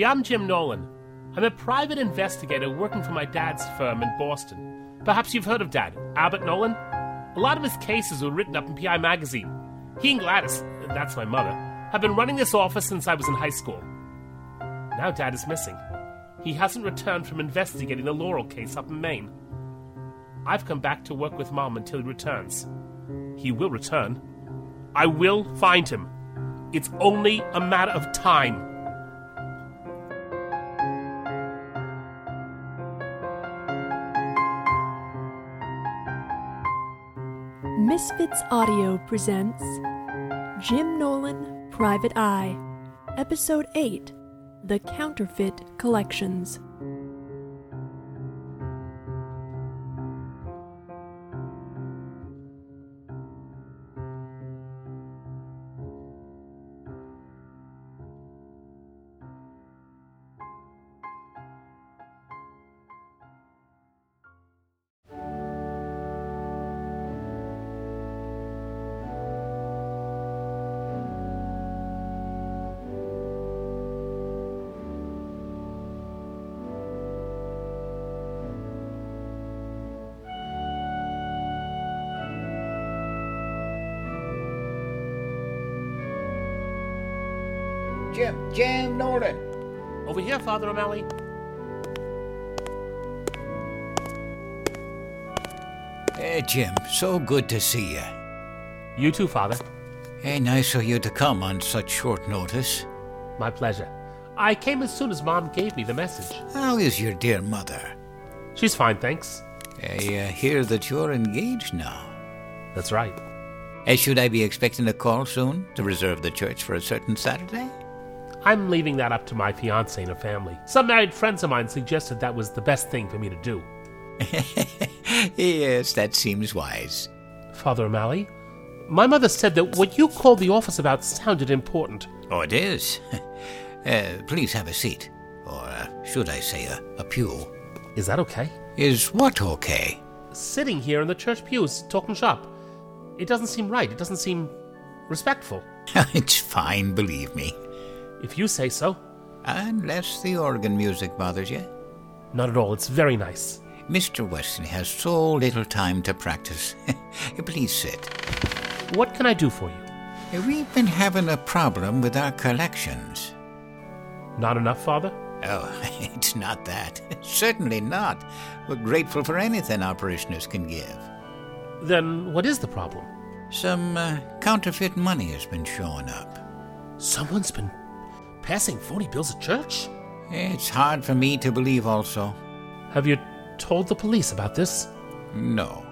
Yeah, I'm Jim Nolan. I'm a private investigator working for my dad's firm in Boston. Perhaps you've heard of Dad, Abbott Nolan? A lot of his cases were written up in PI Magazine. He and Gladys, that's my mother, have been running this office since I was in high school. Now Dad is missing. He hasn't returned from investigating the Laurel case up in Maine. I've come back to work with Mom until he returns. He will return. I will find him. It's only a matter of time. Misfits Audio presents Jim Nolan, Private Eye, Episode 8 The Counterfeit Collections. Father O'Malley. Hey, Jim, so good to see you. You too, Father. Hey, nice of you to come on such short notice. My pleasure. I came as soon as Mom gave me the message. How is your dear mother? She's fine, thanks. I uh, hear that you're engaged now. That's right. Uh, should I be expecting a call soon to reserve the church for a certain Saturday? I'm leaving that up to my fiance and her family. Some married friends of mine suggested that was the best thing for me to do. yes, that seems wise. Father O'Malley, my mother said that what you called the office about sounded important. Oh, it is. uh, please have a seat. Or uh, should I say a, a pew? Is that okay? Is what okay? Sitting here in the church pews, talking shop. It doesn't seem right. It doesn't seem respectful. it's fine, believe me. If you say so. Unless the organ music bothers you. Not at all. It's very nice. Mr. Wesley has so little time to practice. Please sit. What can I do for you? We've been having a problem with our collections. Not enough, Father? Oh, it's not that. Certainly not. We're grateful for anything our parishioners can give. Then what is the problem? Some uh, counterfeit money has been showing up. Someone's been passing phony bills at church? It's hard for me to believe, also. Have you told the police about this? No.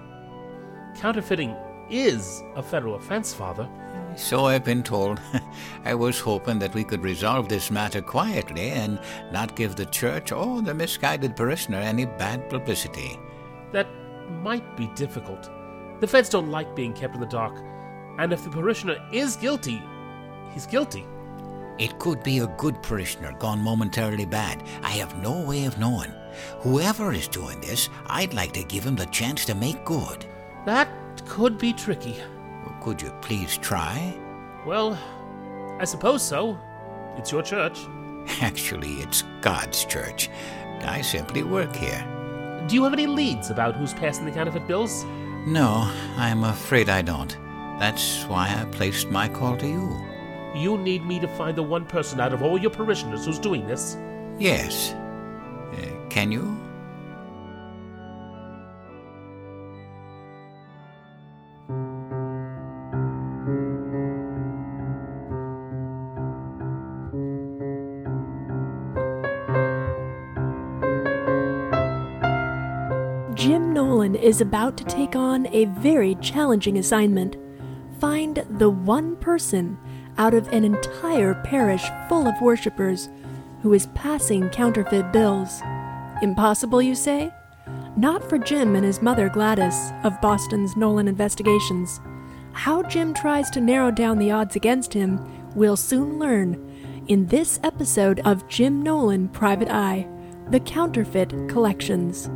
Counterfeiting is a federal offense, Father. So I've been told. I was hoping that we could resolve this matter quietly and not give the church or the misguided parishioner any bad publicity. That might be difficult. The feds don't like being kept in the dark, and if the parishioner is guilty, he's guilty. It could be a good parishioner gone momentarily bad. I have no way of knowing. Whoever is doing this, I'd like to give him the chance to make good. That could be tricky. Could you please try? Well, I suppose so. It's your church. Actually, it's God's church. I simply work here. Do you have any leads about who's passing the counterfeit bills? No, I'm afraid I don't. That's why I placed my call to you. You need me to find the one person out of all your parishioners who's doing this? Yes. Uh, can you? Jim Nolan is about to take on a very challenging assignment find the one person out of an entire parish full of worshippers who is passing counterfeit bills. Impossible, you say? Not for Jim and his mother Gladys of Boston's Nolan Investigations. How Jim tries to narrow down the odds against him, we'll soon learn in this episode of Jim Nolan Private Eye The Counterfeit Collections.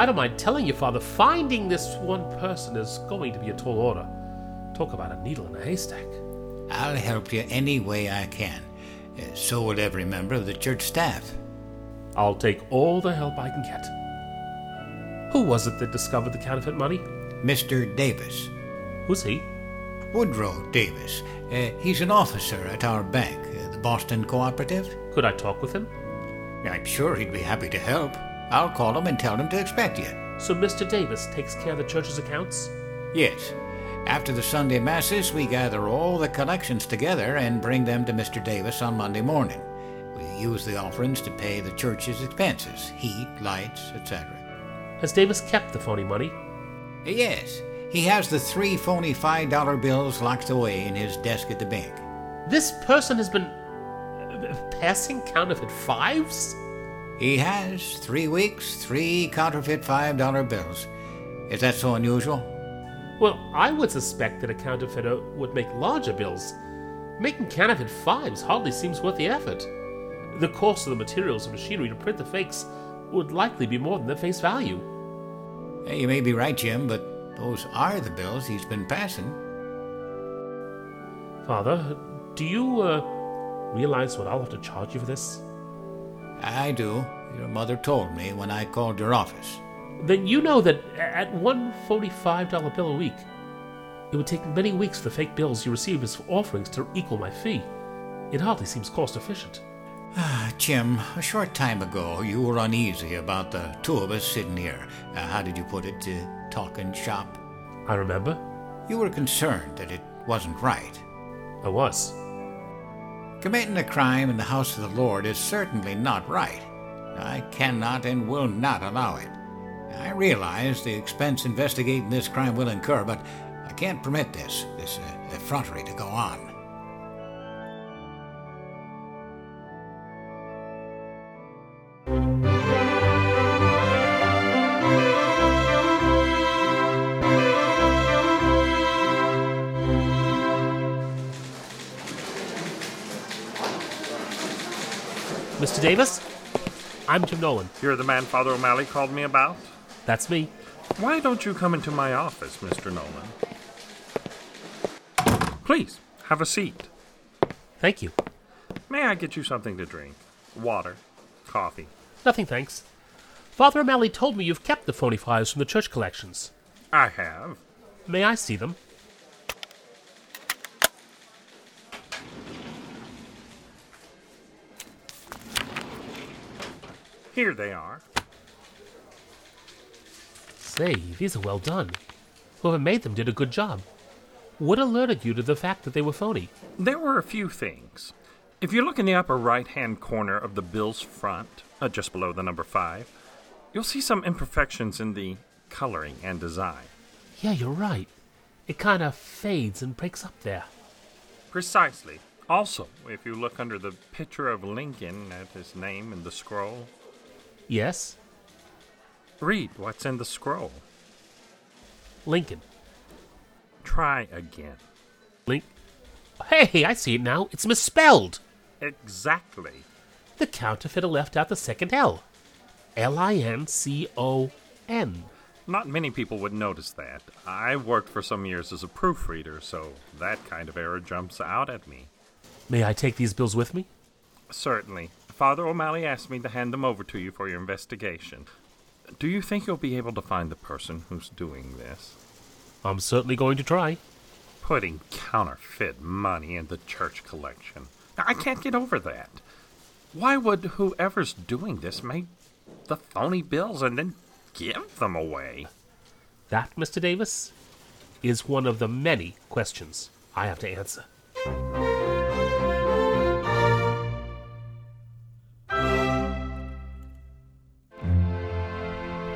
I don't mind telling you, Father, finding this one person is going to be a tall order. Talk about a needle in a haystack. I'll help you any way I can. Uh, So will every member of the church staff. I'll take all the help I can get. Who was it that discovered the counterfeit money? Mr. Davis. Who's he? Woodrow Davis. Uh, he's an officer at our bank, uh, the Boston Cooperative. Could I talk with him? I'm sure he'd be happy to help. I'll call him and tell him to expect you. So Mr. Davis takes care of the church's accounts? Yes. After the Sunday Masses, we gather all the collections together and bring them to Mr. Davis on Monday morning. We use the offerings to pay the church's expenses heat, lights, etc. Has Davis kept the phony money? Yes, he has the three phony $5 bills locked away in his desk at the bank. This person has been uh, passing counterfeit fives? He has three weeks, three counterfeit $5 bills. Is that so unusual? Well, I would suspect that a counterfeiter would make larger bills. Making counterfeit fives hardly seems worth the effort. The cost of the materials and machinery to print the fakes would likely be more than their face value. You may be right, Jim, but those are the bills he's been passing. Father, do you uh, realize what I'll have to charge you for this? I do. Your mother told me when I called your office. Then you know that at one $45 bill a week, it would take many weeks for the fake bills you receive as offerings to equal my fee. It hardly seems cost efficient. Ah, Jim, a short time ago you were uneasy about the two of us sitting here. Uh, how did you put it? Uh, talking shop? I remember. You were concerned that it wasn't right. I was. Committing a crime in the house of the Lord is certainly not right. I cannot and will not allow it. I realize the expense investigating this crime will incur, but I can't permit this, this uh, effrontery to go on. Davis? I'm Jim Nolan. You're the man Father O'Malley called me about? That's me. Why don't you come into my office, Mr. Nolan? Please, have a seat. Thank you. May I get you something to drink? Water, coffee. Nothing, thanks. Father O'Malley told me you've kept the phony files from the church collections. I have. May I see them? Here they are. Say, these are well done. Whoever made them did a good job. What alerted you to the fact that they were phony? There were a few things. If you look in the upper right hand corner of the bill's front, uh, just below the number five, you'll see some imperfections in the coloring and design. Yeah, you're right. It kind of fades and breaks up there. Precisely. Also, if you look under the picture of Lincoln at his name in the scroll, Yes, read what's in the scroll. Lincoln. Try again. Link. Hey, I see it now. It's misspelled. Exactly. The counterfeiter left out the second L. L I N C O N. Not many people would notice that. I worked for some years as a proofreader, so that kind of error jumps out at me. May I take these bills with me? Certainly. Father O'Malley asked me to hand them over to you for your investigation. Do you think you'll be able to find the person who's doing this? I'm certainly going to try. Putting counterfeit money in the church collection. I can't get over that. Why would whoever's doing this make the phony bills and then give them away? That, Mr. Davis, is one of the many questions I have to answer.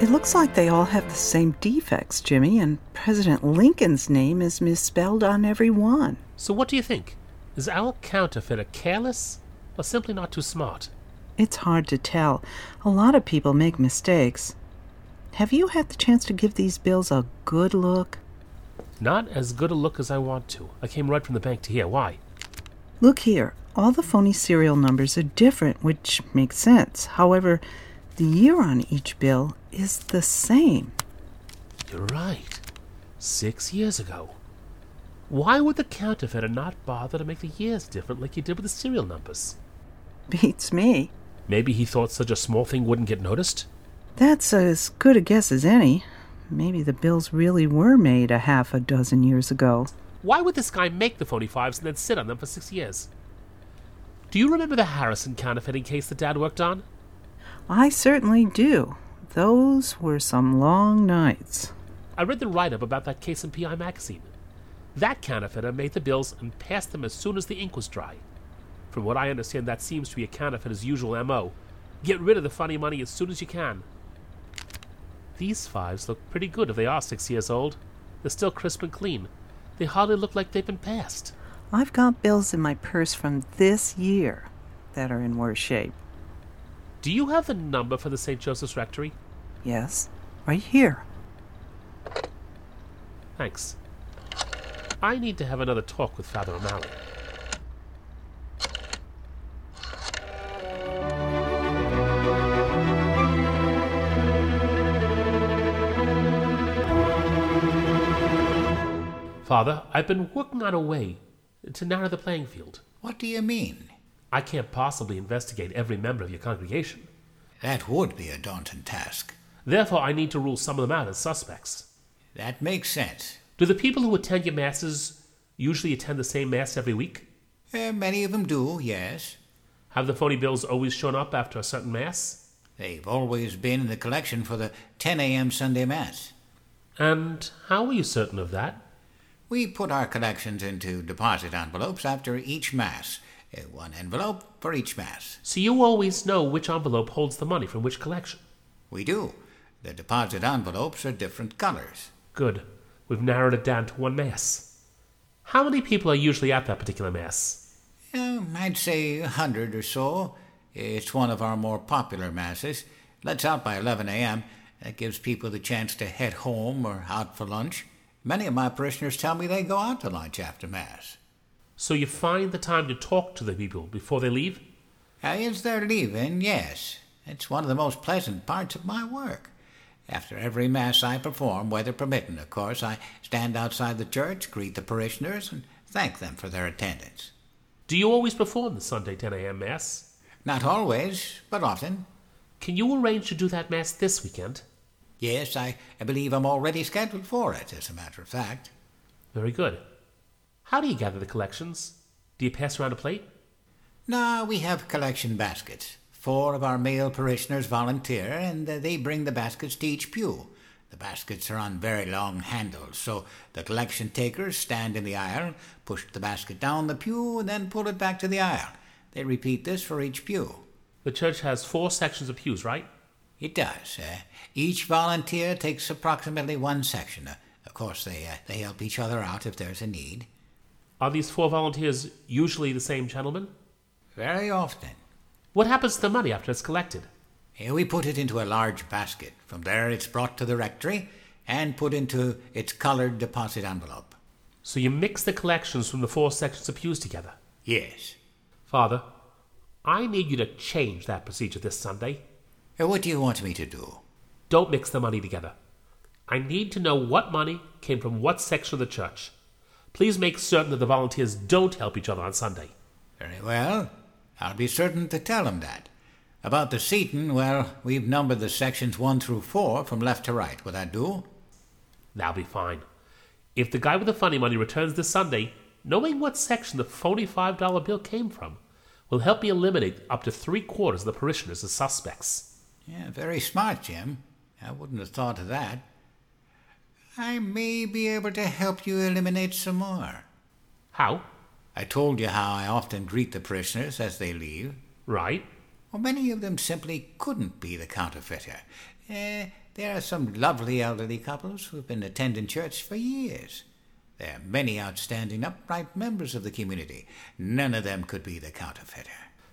It looks like they all have the same defects, Jimmy, and President Lincoln's name is misspelled on every one. So, what do you think? Is our counterfeiter careless or simply not too smart? It's hard to tell. A lot of people make mistakes. Have you had the chance to give these bills a good look? Not as good a look as I want to. I came right from the bank to here. Why? Look here. All the phony serial numbers are different, which makes sense. However, The year on each bill is the same. You're right. Six years ago. Why would the counterfeiter not bother to make the years different like he did with the serial numbers? Beats me. Maybe he thought such a small thing wouldn't get noticed? That's as good a guess as any. Maybe the bills really were made a half a dozen years ago. Why would this guy make the phony fives and then sit on them for six years? Do you remember the Harrison counterfeiting case that Dad worked on? I certainly do. Those were some long nights. I read the write up about that case in PI Magazine. That counterfeiter made the bills and passed them as soon as the ink was dry. From what I understand, that seems to be a counterfeiter's usual MO. Get rid of the funny money as soon as you can. These fives look pretty good if they are six years old. They're still crisp and clean. They hardly look like they've been passed. I've got bills in my purse from this year that are in worse shape. Do you have the number for the St. Joseph's Rectory? Yes, right here. Thanks. I need to have another talk with Father O'Malley. Father, I've been working on a way to narrow the playing field. What do you mean? I can't possibly investigate every member of your congregation. That would be a daunting task. Therefore, I need to rule some of them out as suspects. That makes sense. Do the people who attend your masses usually attend the same mass every week? Uh, many of them do, yes. Have the phony bills always shown up after a certain mass? They've always been in the collection for the 10 a.m. Sunday Mass. And how are you certain of that? We put our collections into deposit envelopes after each Mass, one envelope for each Mass. So you always know which envelope holds the money from which collection. We do. The deposit envelopes are different colors. Good. We've narrowed it down to one mass. How many people are usually at that particular mass? Um, I'd say a hundred or so. It's one of our more popular masses. Lets out by 11 a.m. That gives people the chance to head home or out for lunch. Many of my parishioners tell me they go out to lunch after Mass. So you find the time to talk to the people before they leave? Uh, as they're leaving, yes. It's one of the most pleasant parts of my work. After every Mass I perform, weather permitting, of course, I stand outside the church, greet the parishioners, and thank them for their attendance. Do you always perform the Sunday 10 a.m. Mass? Not always, but often. Can you arrange to do that Mass this weekend? Yes, I, I believe I'm already scheduled for it, as a matter of fact. Very good. How do you gather the collections? Do you pass around a plate? No, we have collection baskets. Four of our male parishioners volunteer, and uh, they bring the baskets to each pew. The baskets are on very long handles, so the collection takers stand in the aisle, push the basket down the pew, and then pull it back to the aisle. They repeat this for each pew. The church has four sections of pews, right? It does. Uh, each volunteer takes approximately one section. Uh, of course, they, uh, they help each other out if there's a need. Are these four volunteers usually the same gentleman? Very often. What happens to the money after it's collected? We put it into a large basket. From there, it's brought to the rectory and put into its colored deposit envelope. So you mix the collections from the four sections of pews together? Yes. Father, I need you to change that procedure this Sunday. Uh, What do you want me to do? Don't mix the money together. I need to know what money came from what section of the church. Please make certain that the volunteers don't help each other on Sunday. Very well. I'll be certain to tell them that. About the Seton, well, we've numbered the sections 1 through 4 from left to right. Will that do? That'll be fine. If the guy with the funny money returns this Sunday, knowing what section the phony $5 bill came from will help me eliminate up to three quarters of the parishioners as suspects. Yeah, very smart, Jim. I wouldn't have thought of that. I may be able to help you eliminate some more. How? I told you how I often greet the parishioners as they leave. Right. Well, many of them simply couldn't be the counterfeiter. Eh, there are some lovely elderly couples who've been attending church for years. There are many outstanding, upright members of the community. None of them could be the counterfeiter.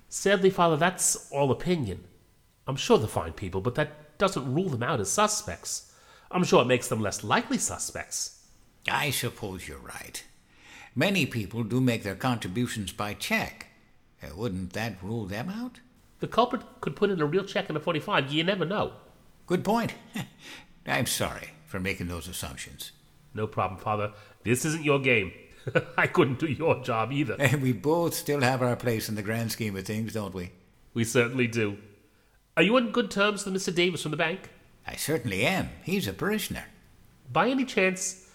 Sadly, Father, that's all opinion. I'm sure they're fine people, but that doesn't rule them out as suspects. I'm sure it makes them less likely suspects. I suppose you're right. Many people do make their contributions by check. Uh, wouldn't that rule them out? The culprit could put in a real check in a 45. You never know. Good point. I'm sorry for making those assumptions. No problem, Father. This isn't your game. I couldn't do your job either. And we both still have our place in the grand scheme of things, don't we? We certainly do. Are you on good terms with Mr. Davis from the bank? I certainly am. He's a parishioner. By any chance,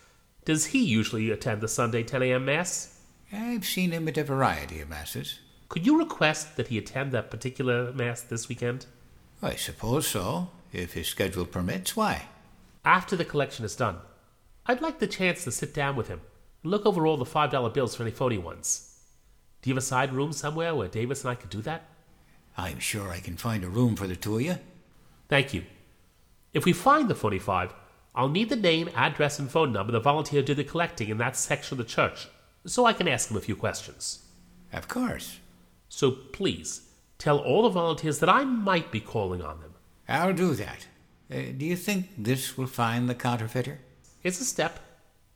does he usually attend the Sunday 10 a.m. Mass? I've seen him at a variety of masses. Could you request that he attend that particular Mass this weekend? I suppose so, if his schedule permits. Why? After the collection is done, I'd like the chance to sit down with him and look over all the $5 bills for any phony ones. Do you have a side room somewhere where Davis and I could do that? I'm sure I can find a room for the two of you. Thank you. If we find the 45, I'll need the name, address, and phone number of the volunteer who did the collecting in that section of the church, so I can ask him a few questions. Of course. So please, tell all the volunteers that I might be calling on them. I'll do that. Uh, do you think this will find the counterfeiter? It's a step.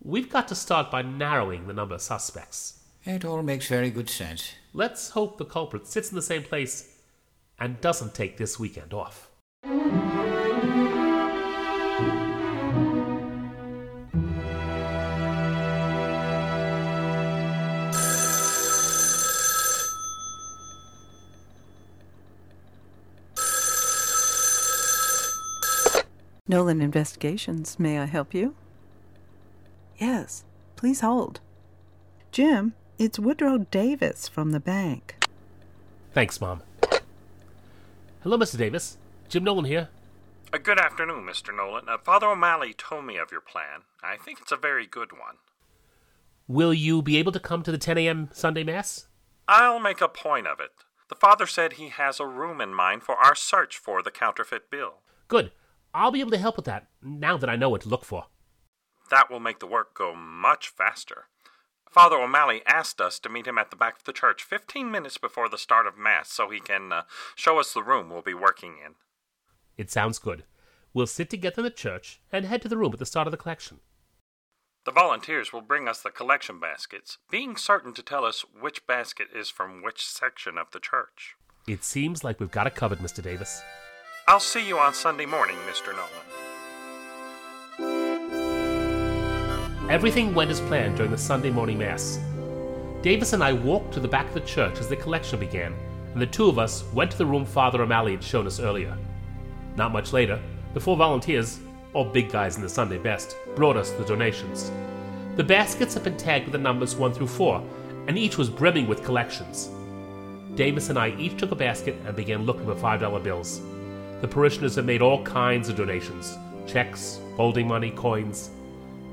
We've got to start by narrowing the number of suspects. It all makes very good sense. Let's hope the culprit sits in the same place and doesn't take this weekend off. Nolan Investigations, may I help you? Yes, please hold. Jim, it's Woodrow Davis from the bank. Thanks, Mom. Hello, Mr. Davis. Jim Nolan here. Uh, good afternoon, Mr. Nolan. Uh, Father O'Malley told me of your plan. I think it's a very good one. Will you be able to come to the 10 a.m. Sunday Mass? I'll make a point of it. The father said he has a room in mind for our search for the counterfeit bill. Good. I'll be able to help with that now that I know what to look for. That will make the work go much faster. Father O'Malley asked us to meet him at the back of the church 15 minutes before the start of Mass so he can uh, show us the room we'll be working in. It sounds good. We'll sit together in the church and head to the room at the start of the collection. The volunteers will bring us the collection baskets, being certain to tell us which basket is from which section of the church. It seems like we've got it covered, Mr. Davis. I'll see you on Sunday morning, Mr. Nolan. Everything went as planned during the Sunday morning Mass. Davis and I walked to the back of the church as the collection began, and the two of us went to the room Father O'Malley had shown us earlier. Not much later, the four volunteers, all big guys in the Sunday best, brought us the donations. The baskets had been tagged with the numbers 1 through 4, and each was brimming with collections. Davis and I each took a basket and began looking for $5 bills. The parishioners have made all kinds of donations checks, folding money, coins.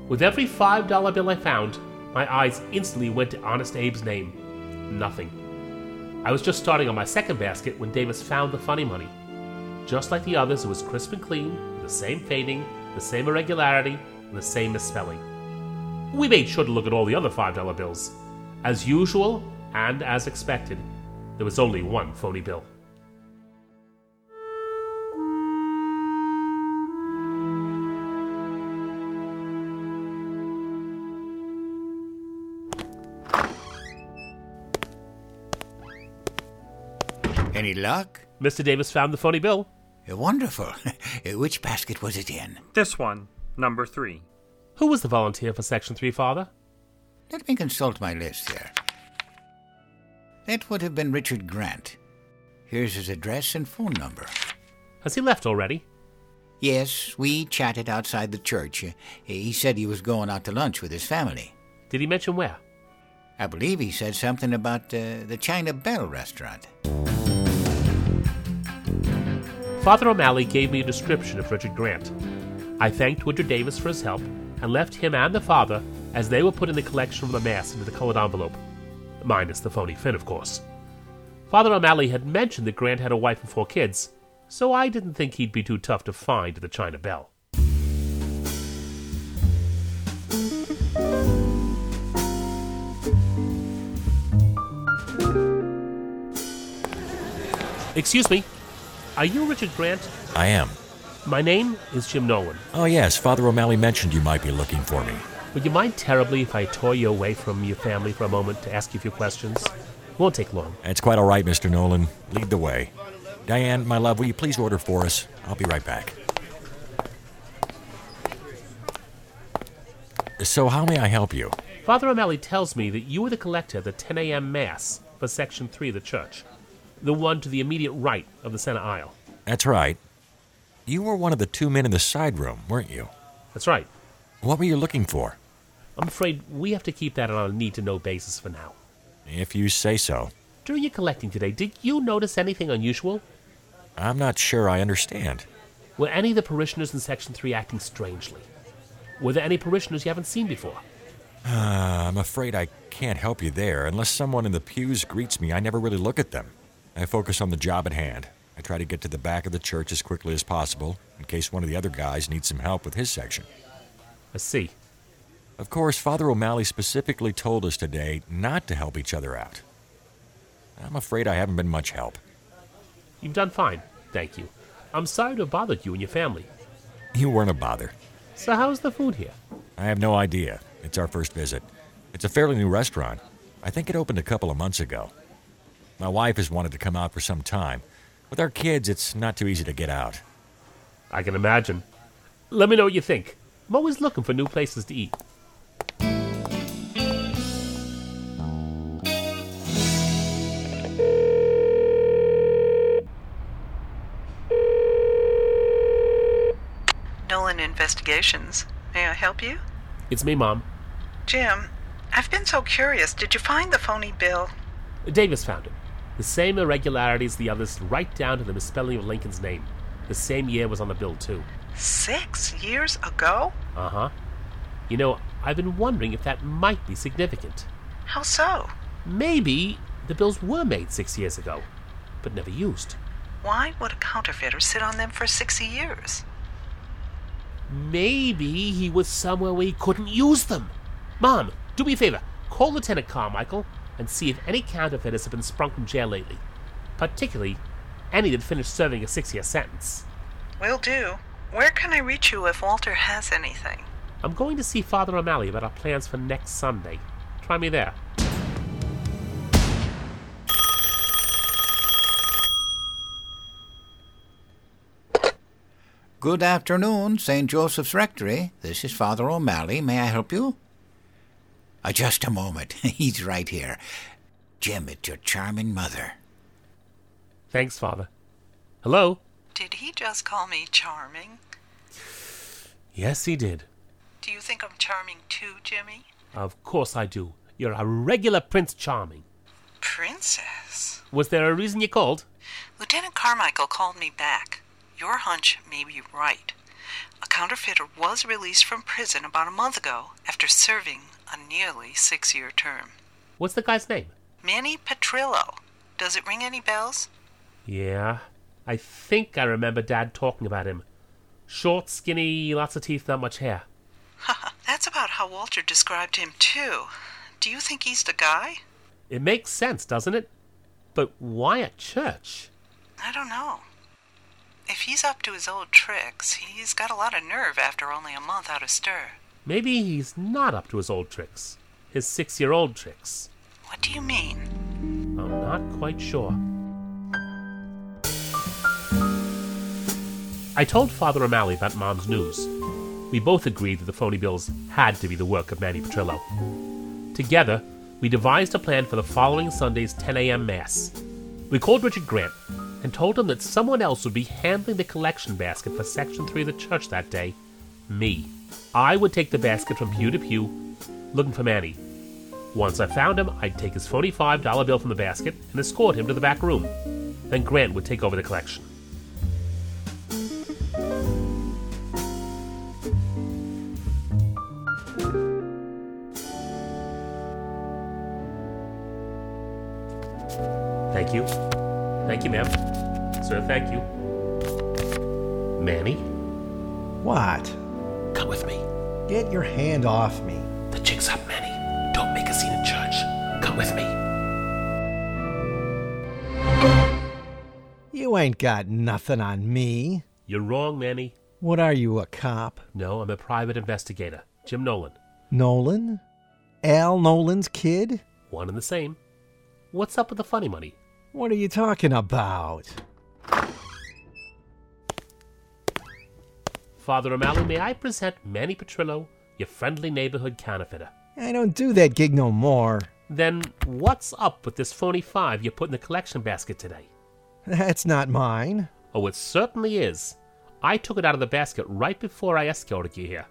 With every $5 bill I found, my eyes instantly went to Honest Abe's name. Nothing. I was just starting on my second basket when Davis found the funny money. Just like the others, it was crisp and clean, the same fading, the same irregularity, and the same misspelling. We made sure to look at all the other $5 bills. As usual, and as expected, there was only one phony bill. Any luck? Mr. Davis found the phony bill. Uh, Wonderful. Uh, Which basket was it in? This one, number three. Who was the volunteer for Section 3, Father? Let me consult my list here. That would have been Richard Grant. Here's his address and phone number. Has he left already? Yes, we chatted outside the church. Uh, He said he was going out to lunch with his family. Did he mention where? I believe he said something about uh, the China Bell restaurant. Father O'Malley gave me a description of Richard Grant. I thanked Woodrow Davis for his help and left him and the father as they were putting the collection from the Mass into the colored envelope. Minus the phony fin, of course. Father O'Malley had mentioned that Grant had a wife and four kids, so I didn't think he'd be too tough to find the China Bell. Excuse me, are you Richard Grant? I am. My name is Jim Nolan. Oh, yes, Father O'Malley mentioned you might be looking for me. Would you mind terribly if I tore you away from your family for a moment to ask you a few questions? Won't take long. It's quite all right, Mr. Nolan. Lead the way. Diane, my love, will you please order for us? I'll be right back. So, how may I help you? Father O'Malley tells me that you were the collector at the 10 a.m. Mass for Section 3 of the church, the one to the immediate right of the center aisle. That's right. You were one of the two men in the side room, weren't you? That's right. What were you looking for? I'm afraid we have to keep that on a need to know basis for now. If you say so. During your collecting today, did you notice anything unusual? I'm not sure I understand. Were any of the parishioners in Section 3 acting strangely? Were there any parishioners you haven't seen before? Uh, I'm afraid I can't help you there. Unless someone in the pews greets me, I never really look at them. I focus on the job at hand. I try to get to the back of the church as quickly as possible, in case one of the other guys needs some help with his section. I see. Of course, Father O'Malley specifically told us today not to help each other out. I'm afraid I haven't been much help. You've done fine, thank you. I'm sorry to have bothered you and your family. You weren't a bother. So, how's the food here? I have no idea. It's our first visit. It's a fairly new restaurant. I think it opened a couple of months ago. My wife has wanted to come out for some time. With our kids, it's not too easy to get out. I can imagine. Let me know what you think. I'm always looking for new places to eat. Nolan Investigations. May I help you? It's me, Mom. Jim, I've been so curious. Did you find the phony bill? Davis found it. The same irregularities the others, right down to the misspelling of Lincoln's name. The same year was on the bill, too. Six years ago? Uh huh. You know, I've been wondering if that might be significant. How so? Maybe the bills were made six years ago, but never used. Why would a counterfeiter sit on them for 60 years? Maybe he was somewhere where he couldn't use them. Mom, do me a favor. Call Lieutenant Carmichael and see if any counterfeiters have been sprung from jail lately. Particularly, any that finished serving a six year sentence. Will do. Where can I reach you if Walter has anything? I'm going to see Father O'Malley about our plans for next Sunday. Try me there. Good afternoon, St. Joseph's Rectory. This is Father O'Malley. May I help you? Uh, just a moment. He's right here. Jim, it's your charming mother. Thanks, Father. Hello? Did he just call me charming? Yes, he did. Do you think I'm charming too, Jimmy? Of course I do. You're a regular Prince Charming. Princess. Was there a reason you called? Lieutenant Carmichael called me back. Your hunch may be right. A counterfeiter was released from prison about a month ago after serving a nearly six year term. What's the guy's name? Manny Petrillo. Does it ring any bells? Yeah, I think I remember Dad talking about him. Short, skinny, lots of teeth, not much hair. That's about how Walter described him, too. Do you think he's the guy? It makes sense, doesn't it? But why at church? I don't know. If he's up to his old tricks, he's got a lot of nerve after only a month out of stir. Maybe he's not up to his old tricks. His six year old tricks. What do you mean? I'm not quite sure. I told Father O'Malley about Mom's news. We both agreed that the phony bills had to be the work of Manny Petrillo. Together, we devised a plan for the following Sunday's 10 a.m. Mass. We called Richard Grant and told him that someone else would be handling the collection basket for Section 3 of the church that day me. I would take the basket from pew to pew, looking for Manny. Once I found him, I'd take his phony $5 bill from the basket and escort him to the back room. Then Grant would take over the collection. Thank you. Thank you, ma'am. Sir, thank you. Manny, What? Your hand off me. The jig's up, Manny. Don't make a scene in church. Come with me. You ain't got nothing on me. You're wrong, Manny. What are you, a cop? No, I'm a private investigator. Jim Nolan. Nolan? Al Nolan's kid? One and the same. What's up with the funny money? What are you talking about? Father O'Malley, may I present Manny Petrillo your friendly neighborhood counterfeiter? I don't do that gig no more. Then what's up with this phony five you put in the collection basket today? That's not mine. Oh, it certainly is. I took it out of the basket right before I escorted you here.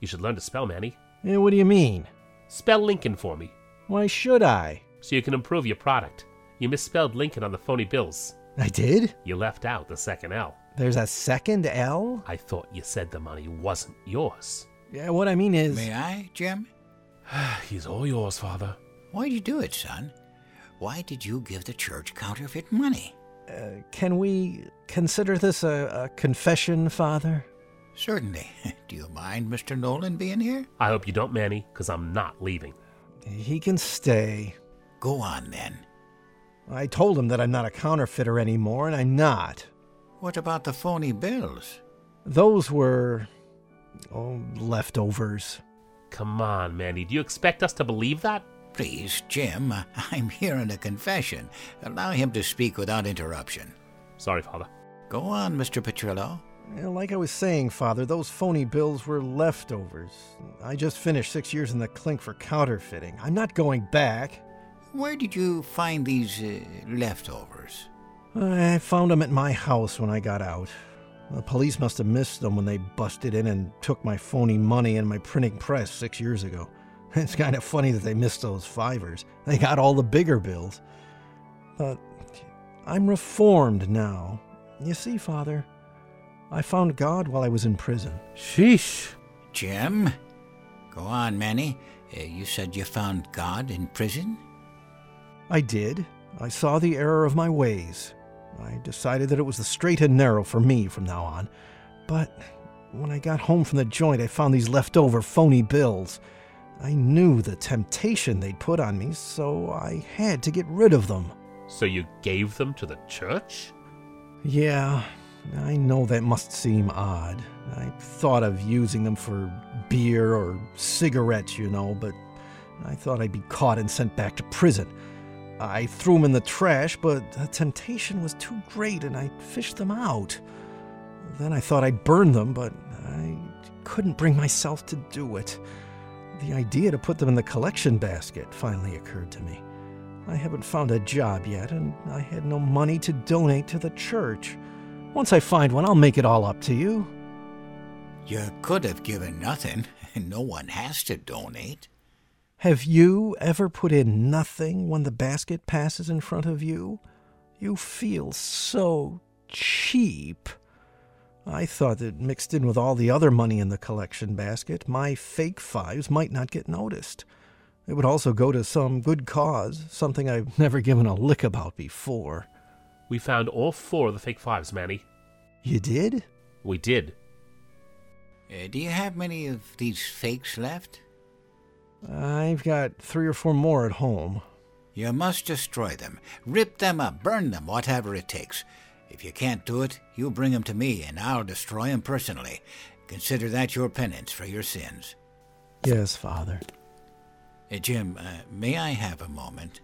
You should learn to spell, Manny. Eh, what do you mean? Spell Lincoln for me, Why should I? so you can improve your product. You misspelled Lincoln on the phony bills. I did? You left out the second L. There's a second L? I thought you said the money wasn't yours. Yeah, what I mean is. May I, Jim? He's all yours, Father. Why'd you do it, son? Why did you give the church counterfeit money? Uh, can we consider this a, a confession, Father? Certainly. Do you mind Mr. Nolan being here? I hope you don't, Manny, because I'm not leaving. He can stay. Go on then. I told him that I'm not a counterfeiter anymore, and I'm not. What about the phony bills? Those were. Oh, leftovers. Come on, Manny. Do you expect us to believe that? Please, Jim, I'm hearing a confession. Allow him to speak without interruption. Sorry, Father. Go on, Mr. Petrillo. Like I was saying, Father, those phony bills were leftovers. I just finished six years in the clink for counterfeiting. I'm not going back. Where did you find these uh, leftovers? I found them at my house when I got out. The police must have missed them when they busted in and took my phony money and my printing press six years ago. It's kind of funny that they missed those fivers. They got all the bigger bills. But I'm reformed now. You see, Father, I found God while I was in prison. Sheesh. Jim? Go on, Manny. Uh, you said you found God in prison? I did. I saw the error of my ways. I decided that it was the straight and narrow for me from now on. But when I got home from the joint, I found these leftover phony bills. I knew the temptation they'd put on me, so I had to get rid of them. So you gave them to the church? Yeah, I know that must seem odd. I thought of using them for beer or cigarettes, you know, but I thought I'd be caught and sent back to prison. I threw them in the trash, but the temptation was too great and I fished them out. Then I thought I'd burn them, but I couldn't bring myself to do it. The idea to put them in the collection basket finally occurred to me. I haven't found a job yet, and I had no money to donate to the church. Once I find one, I'll make it all up to you. You could have given nothing. And no one has to donate. Have you ever put in nothing when the basket passes in front of you? You feel so cheap. I thought that mixed in with all the other money in the collection basket, my fake fives might not get noticed. It would also go to some good cause, something I've never given a lick about before. We found all four of the fake fives, Manny. You did? We did. Uh, do you have many of these fakes left? I've got three or four more at home. You must destroy them. Rip them up, burn them, whatever it takes. If you can't do it, you bring them to me, and I'll destroy them personally. Consider that your penance for your sins. Yes, Father. Uh, Jim, uh, may I have a moment?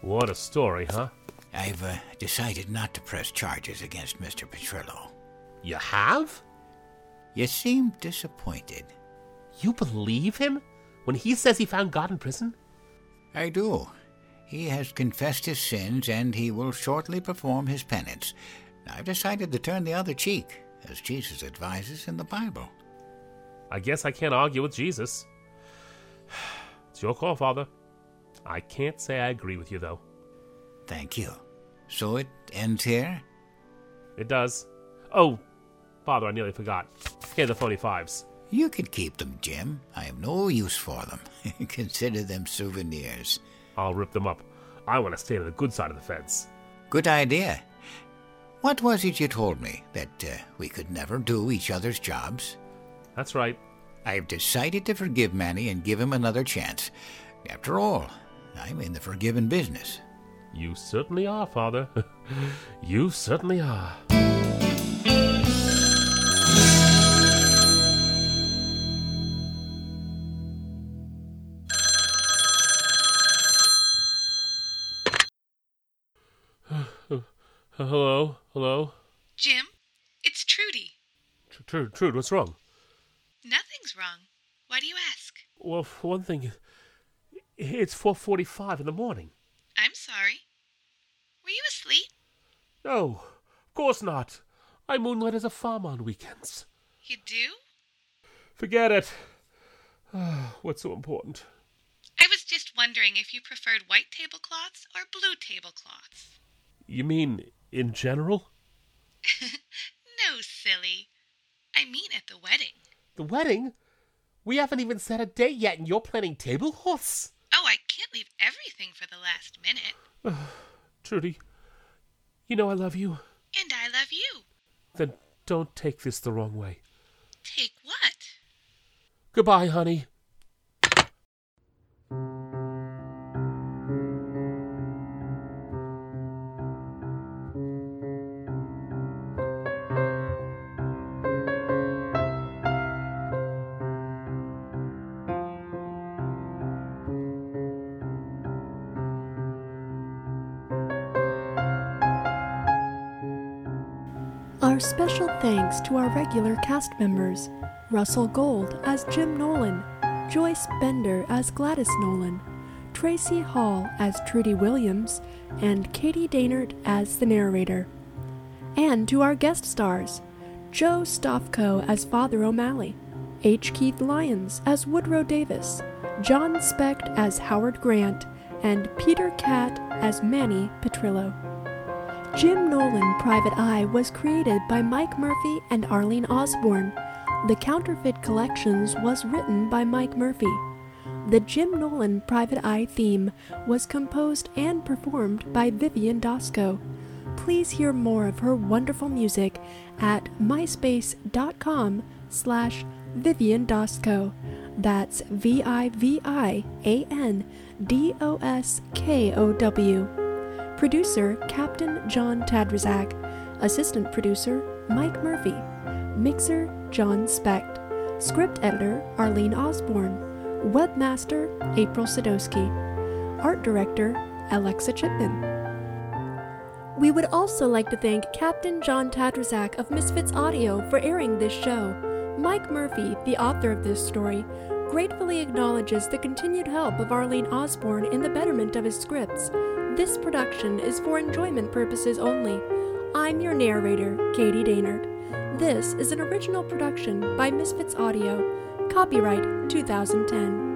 What a story, huh? I've uh, decided not to press charges against Mr. Petrillo. You have? You seem disappointed. You believe him? When he says he found God in prison? I do. He has confessed his sins, and he will shortly perform his penance. I've decided to turn the other cheek, as Jesus advises in the Bible. I guess I can't argue with Jesus. It's your call, Father. I can't say I agree with you, though. Thank you. So it ends here? It does. Oh, Father, I nearly forgot. Here are the phony fives. You can keep them, Jim. I have no use for them. Consider them souvenirs. I'll rip them up. I want to stay on the good side of the fence. Good idea. What was it you told me? That uh, we could never do each other's jobs? That's right. I've decided to forgive Manny and give him another chance. After all, I'm in the forgiving business. You certainly are, Father. you certainly are. Uh, hello? Hello? Jim, it's Trudy. Trude, Trude, what's wrong? Nothing's wrong. Why do you ask? Well, for one thing, it's 4.45 in the morning. I'm sorry. Were you asleep? No, of course not. I moonlight as a farmer on weekends. You do? Forget it. What's so important? I was just wondering if you preferred white tablecloths or blue tablecloths. You mean in general? no, silly. I mean at the wedding. The wedding? We haven't even set a date yet, and you're planning table tablecloths? Oh, I can't leave everything for the last minute. Trudy, you know I love you. And I love you. Then don't take this the wrong way. Take what? Goodbye, honey. To our regular cast members Russell Gold as Jim Nolan, Joyce Bender as Gladys Nolan, Tracy Hall as Trudy Williams, and Katie Daynard as the narrator. And to our guest stars Joe Stofko as Father O'Malley, H. Keith Lyons as Woodrow Davis, John Specht as Howard Grant, and Peter Catt as Manny Petrillo. Jim Nolan Private Eye was created by Mike Murphy and Arlene Osborne. The Counterfeit Collections was written by Mike Murphy. The Jim Nolan Private Eye theme was composed and performed by Vivian Doskow. Please hear more of her wonderful music at myspace.com slash Vivian Doskow. That's V-I-V-I-A-N-D-O-S-K-O-W. Producer Captain John Tadrazak. Assistant producer Mike Murphy. Mixer John Specht. Script editor Arlene Osborne. Webmaster April Sadowski. Art director Alexa Chipman. We would also like to thank Captain John Tadrazak of Misfits Audio for airing this show. Mike Murphy, the author of this story, gratefully acknowledges the continued help of Arlene Osborne in the betterment of his scripts. This production is for enjoyment purposes only. I'm your narrator, Katie Daynard. This is an original production by Misfits Audio. Copyright 2010.